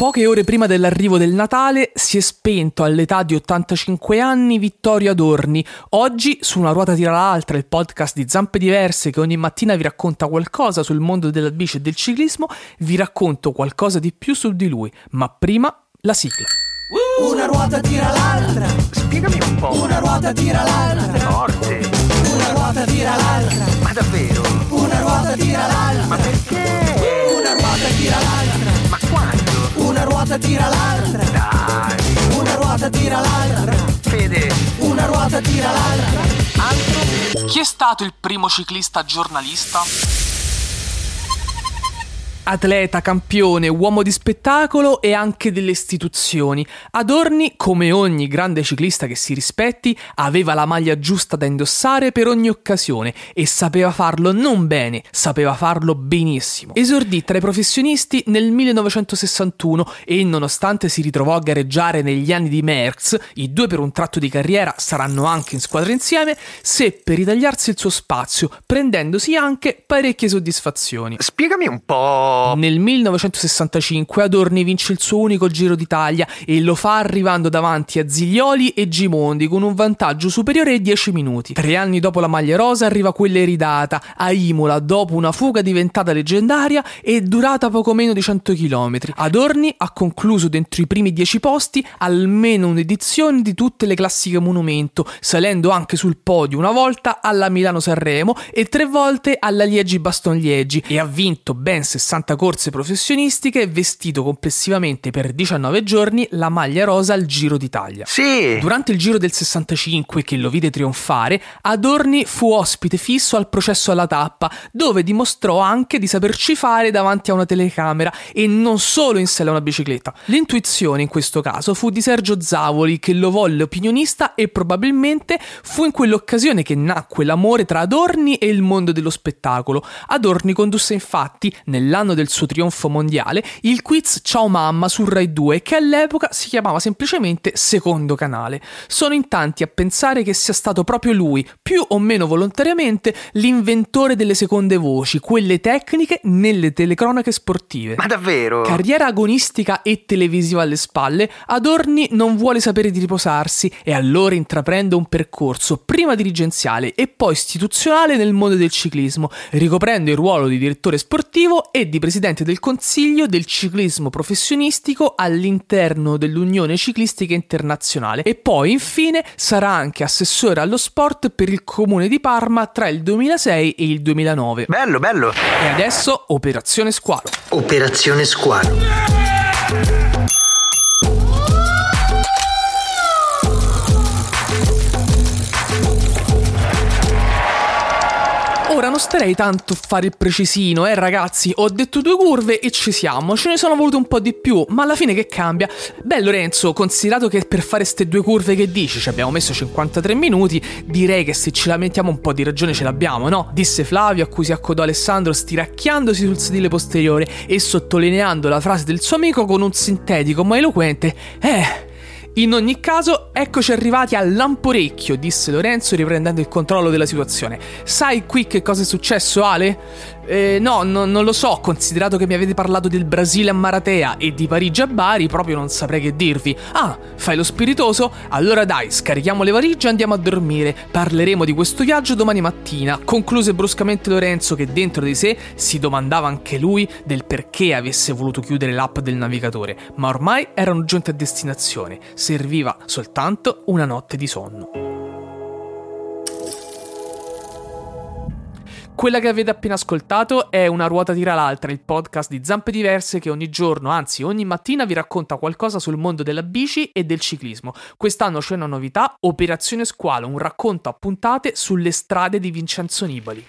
Poche ore prima dell'arrivo del Natale si è spento all'età di 85 anni Vittorio Adorni. Oggi, su Una ruota tira l'altra, il podcast di Zampe Diverse che ogni mattina vi racconta qualcosa sul mondo della bici e del ciclismo, vi racconto qualcosa di più su di lui. Ma prima, la sigla. Una ruota tira l'altra. Spiegami un po'. Una ruota tira l'altra. Forte. Una ruota tira l'altra. Ma davvero? Tira l'altra. Dai. Una ruota tira l'altra. Fede. Una ruota tira l'altra. Altro? Chi è stato il primo ciclista giornalista? Atleta, campione, uomo di spettacolo e anche delle istituzioni. Adorni, come ogni grande ciclista che si rispetti, aveva la maglia giusta da indossare per ogni occasione e sapeva farlo non bene, sapeva farlo benissimo. Esordì tra i professionisti nel 1961 e nonostante si ritrovò a gareggiare negli anni di Merckx, i due per un tratto di carriera saranno anche in squadra insieme, seppe ritagliarsi il suo spazio, prendendosi anche parecchie soddisfazioni. Spiegami un po'. Nel 1965 Adorni vince il suo unico Giro d'Italia e lo fa arrivando davanti a Ziglioli e Gimondi con un vantaggio superiore ai 10 minuti. Tre anni dopo la maglia rosa arriva quella eridata a Imola dopo una fuga diventata leggendaria e durata poco meno di 100 km. Adorni ha concluso dentro i primi 10 posti almeno un'edizione di tutte le classiche monumento, salendo anche sul podio una volta alla Milano-Sanremo e tre volte alla Liegi-Baston-Liegi e ha vinto ben 60 corse professionistiche vestito complessivamente per 19 giorni la maglia rosa al Giro d'Italia. Sì. Durante il Giro del 65, che lo vide trionfare, Adorni fu ospite fisso al processo alla tappa, dove dimostrò anche di saperci fare davanti a una telecamera e non solo in sella a una bicicletta. L'intuizione in questo caso fu di Sergio Zavoli, che lo volle opinionista e probabilmente fu in quell'occasione che nacque l'amore tra Adorni e il mondo dello spettacolo. Adorni condusse infatti, nell'anno del suo trionfo mondiale, il quiz Ciao Mamma su Rai 2 che all'epoca si chiamava semplicemente Secondo Canale. Sono in tanti a pensare che sia stato proprio lui, più o meno volontariamente, l'inventore delle seconde voci, quelle tecniche nelle telecronache sportive. Ma davvero? Carriera agonistica e televisiva alle spalle, Adorni non vuole sapere di riposarsi e allora intraprende un percorso prima dirigenziale e poi istituzionale nel mondo del ciclismo, ricoprendo il ruolo di direttore sportivo e di presidente del Consiglio del ciclismo professionistico all'interno dell'Unione Ciclistica Internazionale e poi infine sarà anche assessore allo sport per il comune di Parma tra il 2006 e il 2009. Bello, bello. E adesso Operazione Squalo. Operazione Squalo. Starei tanto fare il precisino, eh ragazzi, ho detto due curve e ci siamo, ce ne sono volute un po' di più, ma alla fine che cambia? Beh Lorenzo, considerato che per fare ste due curve che dici ci abbiamo messo 53 minuti, direi che se ci lamentiamo un po' di ragione ce l'abbiamo, no? Disse Flavio a cui si accodò Alessandro stiracchiandosi sul sedile posteriore e sottolineando la frase del suo amico con un sintetico ma eloquente Eh... In ogni caso, eccoci arrivati al lamporecchio, disse Lorenzo riprendendo il controllo della situazione. Sai qui che cosa è successo, Ale? Eh, no, no, non lo so, considerato che mi avete parlato del Brasile a Maratea e di Parigi a Bari, proprio non saprei che dirvi. Ah, fai lo spiritoso? Allora dai, scarichiamo le valigie e andiamo a dormire. Parleremo di questo viaggio domani mattina. Concluse bruscamente Lorenzo che dentro di sé si domandava anche lui del perché avesse voluto chiudere l'app del navigatore, ma ormai erano giunti a destinazione serviva soltanto una notte di sonno. Quella che avete appena ascoltato è Una ruota tira l'altra, il podcast di Zampe Diverse che ogni giorno, anzi ogni mattina vi racconta qualcosa sul mondo della bici e del ciclismo. Quest'anno c'è una novità, Operazione Squalo, un racconto a puntate sulle strade di Vincenzo Nibali.